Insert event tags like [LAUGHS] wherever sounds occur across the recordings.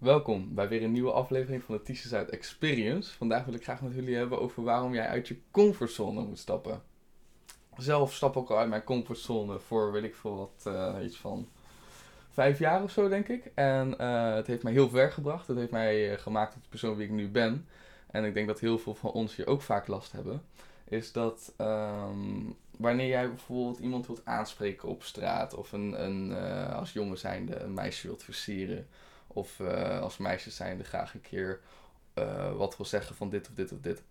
Welkom bij weer een nieuwe aflevering van de uit Experience. Vandaag wil ik graag met jullie hebben over waarom jij uit je comfortzone moet stappen. Zelf stap ik al uit mijn comfortzone voor, weet ik veel wat, uh, iets van vijf jaar of zo denk ik. En uh, het heeft mij heel ver gebracht. Het heeft mij uh, gemaakt tot de persoon wie ik nu ben. En ik denk dat heel veel van ons hier ook vaak last hebben. Is dat um, wanneer jij bijvoorbeeld iemand wilt aanspreken op straat of een, een als jongen zijnde een meisje wilt versieren of uh, als meisjes zijnde graag een keer uh, wat wil zeggen van dit of dit of dit.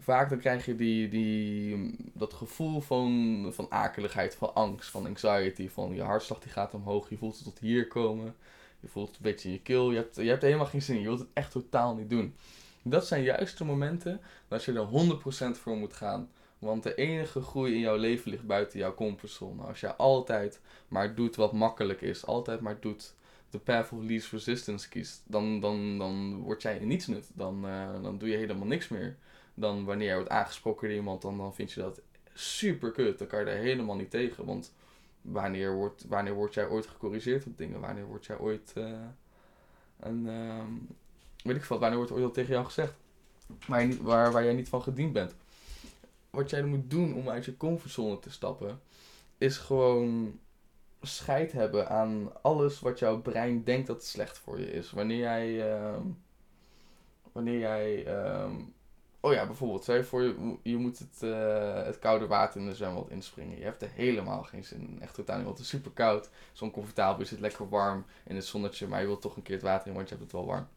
Vaak dan krijg je die, die, dat gevoel van, van akeligheid, van angst, van anxiety, van je hartslag die gaat omhoog, je voelt het tot hier komen, je voelt het een beetje in je keel, je hebt, je hebt helemaal geen zin in, je wilt het echt totaal niet doen. Dat zijn juist de momenten dat je er 100% voor moet gaan. Want de enige groei in jouw leven ligt buiten jouw comfortzone. Als je altijd maar doet wat makkelijk is, altijd maar doet de path of least resistance kiest, dan, dan, dan word jij niets nut. Dan, uh, dan doe je helemaal niks meer. Dan wanneer je wordt aangesproken door iemand, dan, dan vind je dat super kut. Dan kan je daar helemaal niet tegen. Want wanneer wordt, wanneer word jij ooit gecorrigeerd op dingen? Wanneer word jij ooit uh, een. Uh, weet ik veel, wanneer wordt ooit al tegen jou gezegd? Waar, je waar, waar jij niet van gediend bent. Wat jij moet doen om uit je comfortzone te stappen, is gewoon scheid hebben aan alles wat jouw brein denkt dat slecht voor je is. Wanneer jij. Uh, wanneer jij. Uh, oh ja, bijvoorbeeld, je voor je, je moet het, uh, het koude water in de zwembad inspringen. Je hebt er helemaal geen zin in. Echt totaal niet, want het is super koud. Zo oncomfortabel, je zit lekker warm in het zonnetje, maar je wilt toch een keer het water in, want je hebt het wel warm.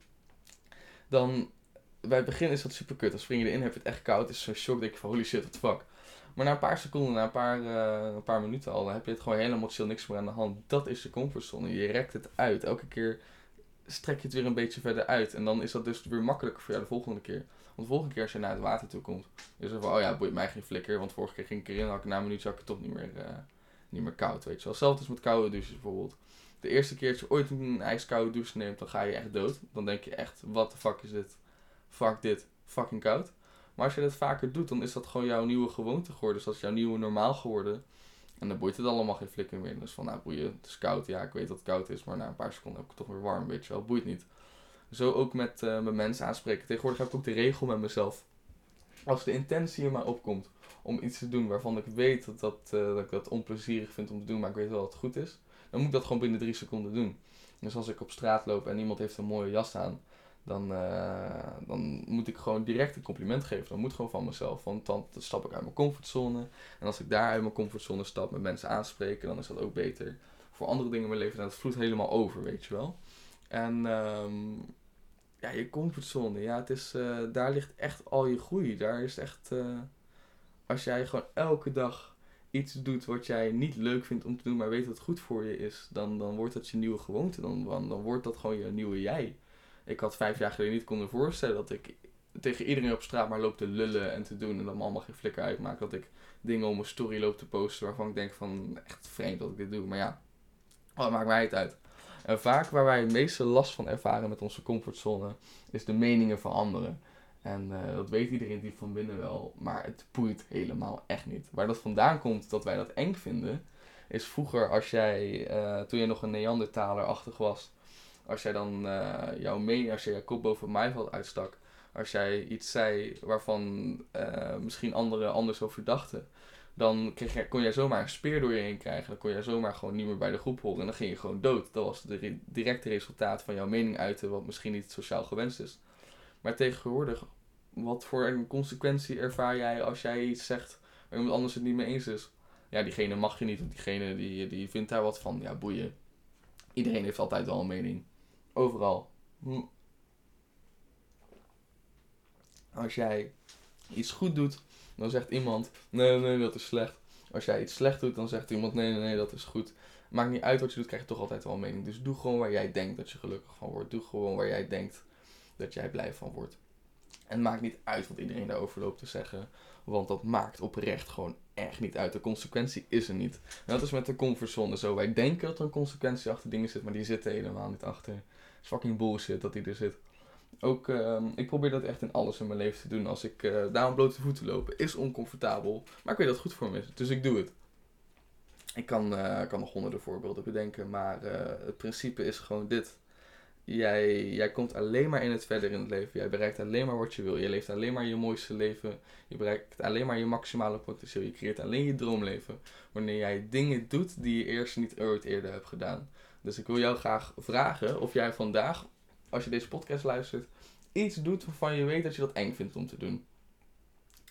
Dan, bij het begin is dat super kut. Dan spring je erin, heb je het echt koud, is zo'n shock, denk je van holy shit, what the fuck. Maar na een paar seconden, na een paar, uh, een paar minuten al, dan heb je het gewoon helemaal chill, niks meer aan de hand. Dat is je comfortzone. Je rekt het uit. Elke keer strek je het weer een beetje verder uit. En dan is dat dus weer makkelijker voor jou de volgende keer. Want de volgende keer als je naar het water toe komt, is er van, oh ja, boeit mij geen flikker. Want vorige keer ging ik erin, had na een minuut zag ik het toch niet meer, uh, niet meer koud, weet je wel. Hetzelfde is met koude douches bijvoorbeeld. De eerste keer dat je ooit een ijskoude douche neemt, dan ga je echt dood. Dan denk je echt, wat de fuck is dit? Fuck dit, fucking koud. Maar als je dat vaker doet, dan is dat gewoon jouw nieuwe gewoonte geworden. Dus dat is jouw nieuwe normaal geworden. En dan boeit het allemaal geen flikker meer. Dus van, nou boeien, het is koud. Ja, ik weet dat het koud is. Maar na een paar seconden heb ik toch weer warm, weet je wel. Boeit niet. Zo ook met, uh, mensen aanspreken. Tegenwoordig heb ik ook de regel met mezelf. Als de intentie in mij opkomt om iets te doen waarvan ik weet dat, dat, uh, dat ik dat onplezierig vind om te doen, maar ik weet wel dat het goed is, dan moet ik dat gewoon binnen drie seconden doen. Dus als ik op straat loop en iemand heeft een mooie jas aan, dan, uh, dan moet ik gewoon direct een compliment geven. Dan moet gewoon van mezelf. Want dan stap ik uit mijn comfortzone. En als ik daar uit mijn comfortzone stap met mensen aanspreken, dan is dat ook beter. Voor andere dingen in mijn leven, dat vloeit helemaal over, weet je wel. En um, ja, je comfortzone, ja, het is, uh, daar ligt echt al je groei. Daar is echt, uh, als jij gewoon elke dag iets doet wat jij niet leuk vindt om te doen, maar weet dat het goed voor je is, dan, dan wordt dat je nieuwe gewoonte. Dan, dan, dan wordt dat gewoon je nieuwe jij ik had vijf jaar geleden niet kunnen voorstellen dat ik tegen iedereen op straat maar loop te lullen en te doen en dan allemaal geen flikker uitmaakt. Dat ik dingen op mijn story loop te posten waarvan ik denk van echt vreemd dat ik dit doe. Maar ja, wat maakt mij het uit? En vaak waar wij het meeste last van ervaren met onze comfortzone is de meningen van anderen. En uh, dat weet iedereen die van binnen wel, maar het boeit helemaal echt niet. Waar dat vandaan komt dat wij dat eng vinden, is vroeger als jij, uh, toen je nog een Neandertaler-achtig was, als jij dan uh, jouw mening, als je je kop boven mij valt uitstak, als jij iets zei waarvan uh, misschien anderen anders over dachten, dan kreeg je, kon jij zomaar een speer door je heen krijgen. Dan kon jij zomaar gewoon niet meer bij de groep horen en dan ging je gewoon dood. Dat was het directe resultaat van jouw mening uiten, wat misschien niet sociaal gewenst is. Maar tegenwoordig, wat voor een consequentie ervaar jij als jij iets zegt waar iemand anders het niet mee eens is? Ja, diegene mag je niet, want diegene die, die vindt daar wat van. Ja, boeien. Iedereen heeft altijd wel een mening. Overal. Als jij iets goed doet, dan zegt iemand: nee, nee, dat is slecht. Als jij iets slecht doet, dan zegt iemand: nee, nee, nee, dat is goed. Maakt niet uit wat je doet, krijg je toch altijd wel een mening. Dus doe gewoon waar jij denkt dat je gelukkig van wordt. Doe gewoon waar jij denkt dat jij blij van wordt. En het maakt niet uit wat iedereen daarover loopt te zeggen. Want dat maakt oprecht gewoon echt niet uit. De consequentie is er niet. En dat is met de comfortzone zo. Wij denken dat er een consequentie achter dingen zit, maar die zitten helemaal niet achter fucking bullshit dat hij er zit. Ook, uh, ik probeer dat echt in alles in mijn leven te doen. Als ik uh, daar aan blote voeten lopen, is oncomfortabel. Maar ik weet dat het goed voor me is, dus ik doe het. Ik kan, uh, kan nog honderden voorbeelden bedenken, maar eh, het principe is gewoon dit. Jij, jij komt alleen maar in het verder in het leven. Jij bereikt alleen maar wat je wil. Je leeft alleen maar je mooiste leven. Je bereikt alleen maar je maximale potentieel. Je creëert alleen je droomleven. Wanneer jij dingen doet die je eerst niet ooit eerder hebt gedaan. Dus ik wil jou graag vragen of jij vandaag, als je deze podcast luistert, iets doet waarvan je weet dat je dat eng vindt om te doen.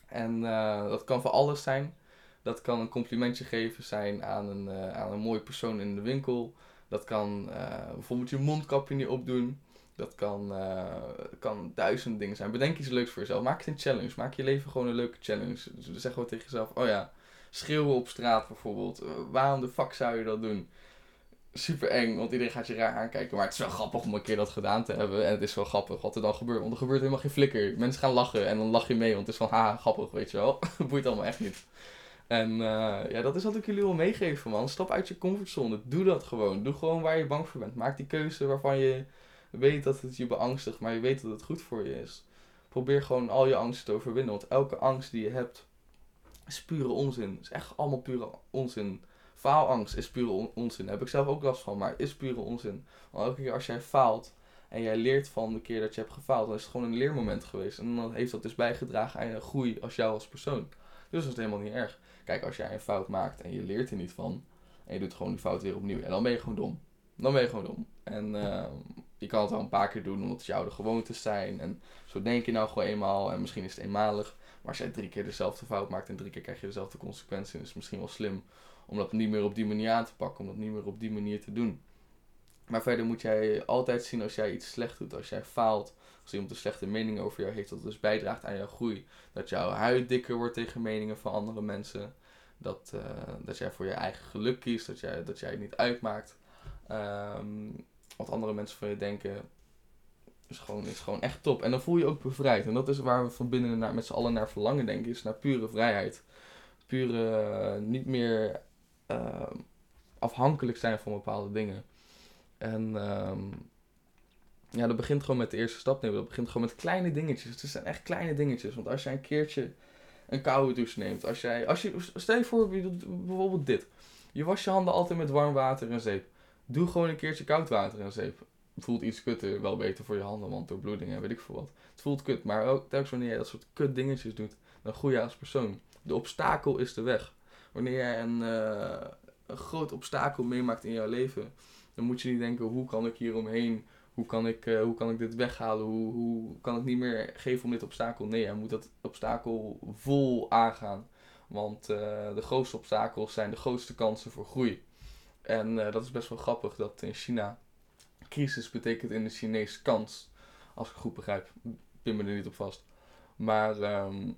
En uh, dat kan voor alles zijn. Dat kan een complimentje geven zijn aan een, uh, aan een mooie persoon in de winkel. Dat kan uh, bijvoorbeeld je mondkapje niet opdoen. Dat kan, kan duizend dingen zijn. Bedenk iets leuks voor jezelf. Maak het een challenge. Maak je leven gewoon een leuke challenge. Dus zeg gewoon tegen jezelf: Oh ja, schreeuwen op straat bijvoorbeeld. waarom de fuck zou je dat doen? Super eng, want iedereen gaat je raar aankijken. Maar het is wel grappig om een keer dat gedaan te hebben. En het is wel grappig wat er dan gebeurt. Want er gebeurt helemaal geen flikker. Mensen gaan lachen en dan lach je mee, want het is van haha, grappig, weet je wel. [LAUGHS] Boeit allemaal echt niet. En uh, ja, dat is wat ik jullie wil meegeven, man. Stap uit je comfortzone. Doe dat gewoon. Doe gewoon waar je bang voor bent. Maak die keuze waarvan je weet dat het je beangstigt, maar je weet dat het goed voor je is. Probeer gewoon al je angsten te overwinnen. Want elke angst die je hebt, is pure onzin. is echt allemaal pure onzin. Faalangst is pure onzin. Daar heb ik zelf ook last van, maar is pure onzin. Want elke keer als jij faalt en jij leert van de keer dat je hebt gefaald, dan is het gewoon een leermoment geweest. En dan heeft dat dus bijgedragen aan je groei als jou als persoon. Dus dat is helemaal niet erg. Kijk, als jij een fout maakt en je leert er niet van, en je doet gewoon die fout weer opnieuw, en dan ben je gewoon dom. Dan ben je gewoon dom. En uh, je kan het wel een paar keer doen omdat het jouw de gewoontes zijn. En zo denk je nou gewoon eenmaal. En misschien is het eenmalig. Maar als jij drie keer dezelfde fout maakt en drie keer krijg je dezelfde consequenties, is het misschien wel slim om dat niet meer op die manier aan te pakken, om dat niet meer op die manier te doen. Maar verder moet jij altijd zien als jij iets slecht doet, als jij faalt, als iemand een slechte mening over jou heeft, dat dus bijdraagt aan jouw groei. Dat jouw huid dikker wordt tegen meningen van andere mensen. Dat, uh, dat jij voor je eigen geluk kiest, dat jij, dat jij het niet uitmaakt. Um, wat andere mensen van je denken, is gewoon, is gewoon echt top. En dan voel je ook bevrijd. En dat is waar we van binnen naar, met z'n allen naar verlangen, denk ik, is naar pure vrijheid. Pure, uh, niet meer uh, afhankelijk zijn van bepaalde dingen. En um, ja, dat begint gewoon met de eerste stap nemen. Dat begint gewoon met kleine dingetjes. Het zijn echt kleine dingetjes. Want als jij een keertje een koude douche neemt. Als jij, als je, stel je voor, je doet bijvoorbeeld dit. Je was je handen altijd met warm water en zeep. Doe gewoon een keertje koud water en zeep. Het voelt iets kutter, wel beter voor je handen, want door bloeding en weet ik veel wat. Het voelt kut, maar ook telkens wanneer je dat soort kut dingetjes doet, dan groei je als persoon. De obstakel is de weg wanneer jij een, uh, een groot obstakel meemaakt in jouw leven, dan moet je niet denken, hoe kan ik hier omheen? Hoe kan ik, uh, hoe kan ik dit weghalen? Hoe, hoe kan ik niet meer geven om dit obstakel? Nee, jij moet dat obstakel vol aangaan. Want uh, de grootste obstakels zijn de grootste kansen voor groei. En dat is best wel grappig dat in China crisis betekent in de Chinees kans. Als ik het goed begrijp. Pin me er niet op vast. Maar um,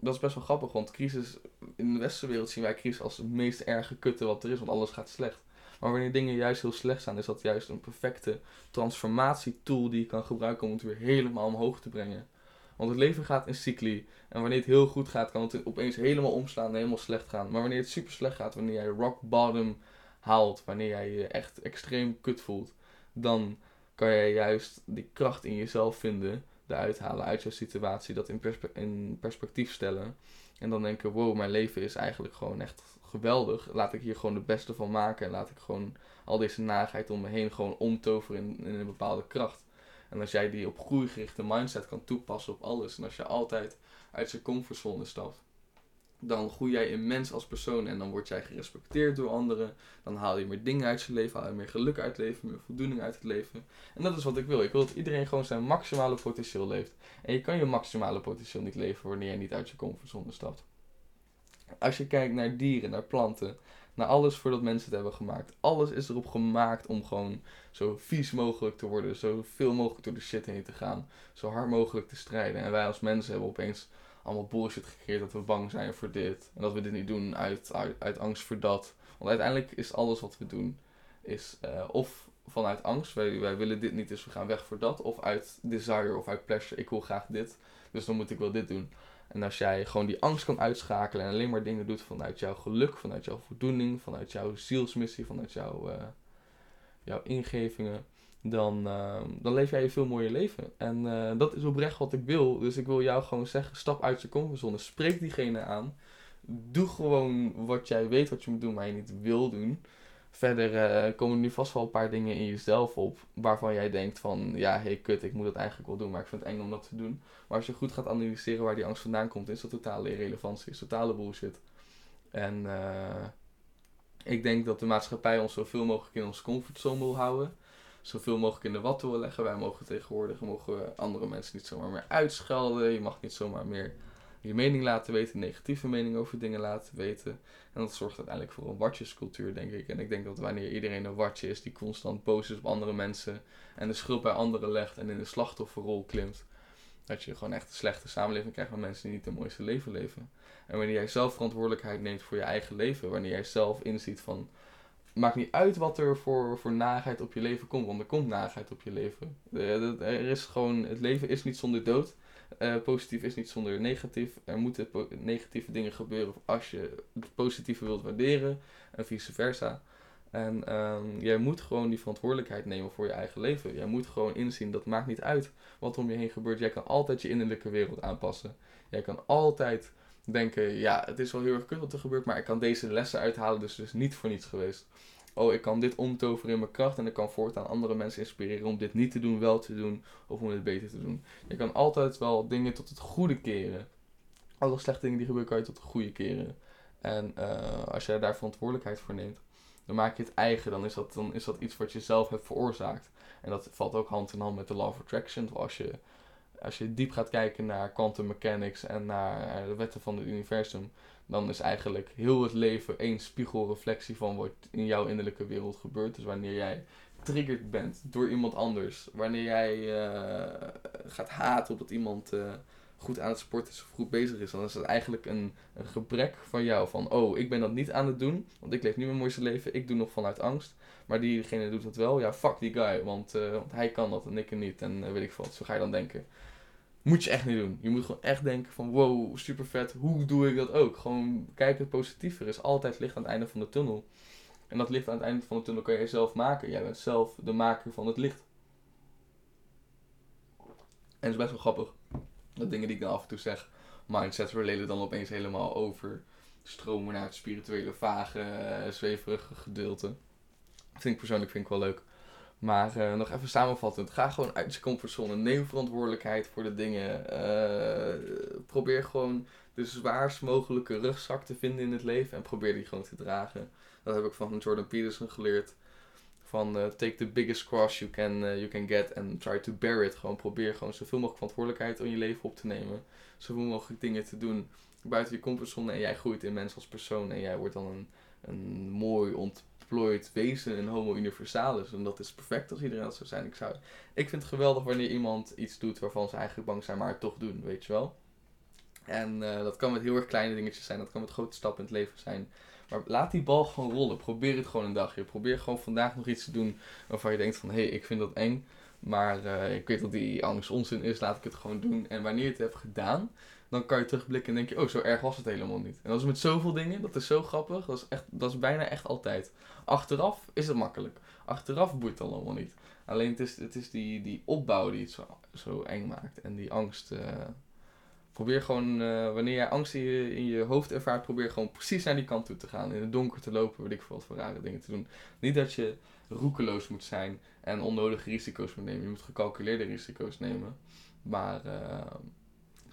dat is best wel grappig, want crisis, in de westerse wereld zien wij crisis als het meest erge kutte wat er is, want alles gaat slecht. Maar wanneer dingen juist heel slecht zijn, is dat juist een perfecte transformatietool die je kan gebruiken om het weer helemaal omhoog te brengen. Want het leven gaat in cycli. En wanneer het heel goed gaat, kan het opeens helemaal omslaan en helemaal slecht gaan. Maar wanneer het super slecht gaat, wanneer jij rock bottom haalt, wanneer jij je echt extreem kut voelt, dan kan jij juist die kracht in jezelf vinden eruit halen uit jouw situatie, dat in perspectief stellen. En dan denken, wow, mijn leven is eigenlijk gewoon echt geweldig. Laat ik hier gewoon het beste van maken. En laat ik gewoon al deze nagheid om me heen gewoon omtoveren in, in een bepaalde kracht. En als jij die op groeigerichte mindset kan toepassen op alles. En als je altijd uit je comfortzone stapt dan groei jij immens als persoon en dan word jij gerespecteerd door anderen. Dan haal je meer dingen uit je leven, haal je meer geluk uit het leven, meer voldoening uit het leven. En dat is wat ik wil. Ik wil dat iedereen gewoon zijn maximale potentieel leeft. En je kan je maximale potentieel niet leven wanneer je niet uit je comfortzone stapt. Als je kijkt naar dieren, naar planten, naar alles voordat mensen het hebben gemaakt. Alles is erop gemaakt om gewoon zo vies mogelijk te worden, zo veel mogelijk door de shit heen te gaan, zo hard mogelijk te strijden. En wij als mensen hebben opeens allemaal bullshit gecreëerd dat we bang zijn voor dit. En dat we dit niet doen uit, uit, angst voor dat. Want uiteindelijk is alles wat we doen, is uh, of vanuit angst, wij, wij willen dit niet, dus we gaan weg voor dat. Of uit desire of uit pleasure, ik wil graag dit, dus dan moet ik wel dit doen. En als jij gewoon die angst kan uitschakelen en alleen maar dingen doet vanuit jouw geluk, vanuit jouw voldoening, vanuit jouw zielsmissie, vanuit jouw, uh, jouw ingevingen, dan, uh, dan leef jij een veel mooier leven. En uh, dat is oprecht wat ik wil. Dus ik wil jou gewoon zeggen, stap uit je comfortzone. Spreek diegene aan. Doe gewoon wat jij weet wat je moet doen, maar je niet wil doen. Verder komen er nu vast wel een paar dingen in jezelf op waarvan jij denkt van ja, hey kut, ik moet dat eigenlijk wel doen, maar ik vind het eng om dat te doen. Maar als je goed gaat analyseren waar die angst vandaan komt, is dat totale irrelevantie, is totale bullshit. En ik denk dat de maatschappij ons zoveel mogelijk in onze comfortzone wil houden. Zoveel mogelijk in de wat wil leggen. Wij mogen tegenwoordig mogen andere mensen niet zomaar meer uitschelden. Je mag niet zomaar meer je mening laten weten, negatieve mening over dingen laten weten. En dat zorgt uiteindelijk voor een watjescultuur, denk ik. En ik denk dat wanneer iedereen een watje is die constant boos is op andere mensen en de schuld bij anderen legt en in de slachtofferrol klimt, dat je gewoon echt een slechte samenleving krijgt van mensen die niet het mooiste leven leven. En wanneer jij zelf verantwoordelijkheid neemt voor je eigen leven, wanneer jij zelf inziet van. Maakt niet uit wat er voor, voor nagheid op je leven komt, want er komt nagheid op je leven. Er is gewoon, het leven is niet zonder dood. Uh, positief is niet zonder negatief. Er moeten negatieve dingen gebeuren als je het positieve wilt waarderen en vice versa. En um, jij moet gewoon die verantwoordelijkheid nemen voor je eigen leven. Jij moet gewoon inzien, dat maakt niet uit wat om je heen gebeurt. Jij kan altijd je innerlijke wereld aanpassen. Jij kan altijd denken, ja, het is wel heel erg kut wat er gebeurt, maar ik kan deze lessen uithalen, dus is niet voor niets geweest. Oh, ik kan dit omtoveren in mijn kracht en ik kan voortaan andere mensen inspireren om dit niet te doen, wel te doen, of om het beter te doen. Je kan altijd wel dingen tot het goede keren. Alle slechte dingen die gebeuren, kan je tot het goede keren. En uh, als jij daar verantwoordelijkheid voor neemt, dan maak je het eigen. Dan is, dat, dan is dat iets wat je zelf hebt veroorzaakt. En dat valt ook hand in hand met de law of attraction. Als je als je diep gaat kijken naar quantum mechanics en naar de wetten van het universum, dan is eigenlijk heel het leven één spiegelreflectie van wat in jouw innerlijke wereld gebeurt. Dus wanneer jij triggerd bent door iemand anders, wanneer jij uh, gaat haten op dat iemand uh, goed aan het sporten is of goed bezig is, dan is dat eigenlijk een, gebrek van jou. Van, oh, ik ben dat niet aan het doen, want ik leef niet mijn mooiste leven, ik doe nog vanuit angst. Maar diegene doet dat wel, ja, fuck die guy, want, want hij kan dat en ik niet. En weet ik veel, zo ga je dan denken. Moet je echt niet doen. Je moet gewoon echt denken van wow, super vet. Hoe doe ik dat ook? Gewoon kijken het positieve. Er is altijd licht aan het einde van de tunnel. En dat licht aan het einde van de tunnel kan jij zelf maken. Jij bent zelf de maker van het licht. En het is best wel grappig. Dat dingen die ik dan af en toe zeg, mindset related dan opeens helemaal over stromen naar het spirituele, vage, zweverige gedeelte. vind ik persoonlijk vind ik wel leuk. Maar uh, nog even samenvattend. Ga gewoon uit je comfortzone. Neem verantwoordelijkheid voor de dingen. Uh, probeer gewoon de zwaarst mogelijke rugzak te vinden in het leven. En probeer die gewoon te dragen. Dat heb ik van Jordan Peterson geleerd. Van uh, take the biggest cross you can, you can get and try to bear it. Gewoon probeer gewoon zoveel mogelijk verantwoordelijkheid in je leven op te nemen. Zoveel mogelijk dingen te doen buiten je comfortzone. En jij groeit in mens als persoon. En jij wordt dan een, een mooi ont ontplooid wezen een homo universalis. En dat is perfect als iedereen dat zou zijn. Ik, zou, ik vind het geweldig wanneer iemand iets doet waarvan ze eigenlijk bang zijn, maar het toch doen, weet je wel. En uh, dat kan met heel erg kleine dingetjes zijn, dat kan met grote stappen in het leven zijn. Maar laat die bal gewoon rollen. Probeer het gewoon een dagje. Probeer gewoon vandaag nog iets te doen waarvan je denkt van... Hé, hey, ik vind dat eng. Maar uh, ik weet dat die angst onzin is. Laat ik het gewoon doen. En wanneer je het hebt gedaan dan kan je terugblikken en denk je, oh, zo erg was het helemaal niet. En dat is met zoveel dingen, dat is zo grappig. Dat is, echt, dat is bijna echt altijd. Achteraf is het makkelijk. Achteraf boeit het allemaal niet. Alleen het is, het is die, die opbouw die het zo, eng maakt. En die angst. Uh, probeer gewoon, uh, wanneer jij angst in je, in je hoofd ervaart, probeer gewoon precies naar die kant toe te gaan. In het donker te lopen, weet ik veel wat voor rare dingen te doen. Niet dat je roekeloos moet zijn en onnodige risico's moet nemen. Je moet gecalculeerde risico's nemen. Maar. Uh,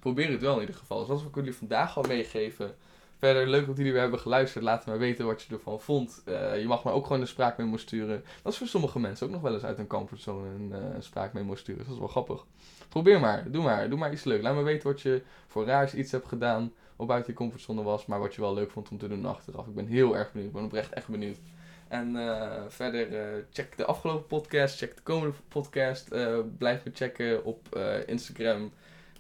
probeer het wel in ieder geval. Dus dat wil ik jullie vandaag al meegeven. Verder, leuk dat jullie weer hebben geluisterd. Laat me weten wat je ervan vond. Uh, je mag me ook gewoon een spraakmemo sturen. Dat is voor sommige mensen ook nog wel eens uit een comfortzone een uh, spraakmemo sturen. Dus dat is wel grappig. Probeer maar. Doe maar. Doe maar iets leuk. Laat me weten wat je voor raars iets hebt gedaan. Of buiten je comfortzone was. Maar wat je wel leuk vond om te doen achteraf. Ik ben heel erg benieuwd. Ik ben oprecht echt benieuwd. En uh, verder, check de afgelopen podcast. Check de komende podcast. blijf me checken op Instagram.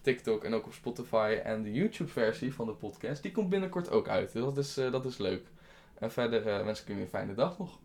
TikTok en ook op Spotify. En de YouTube-versie van de podcast, die komt binnenkort ook uit. Dus dat is, uh, dat is leuk. En verder uh, wens ik jullie een fijne dag nog.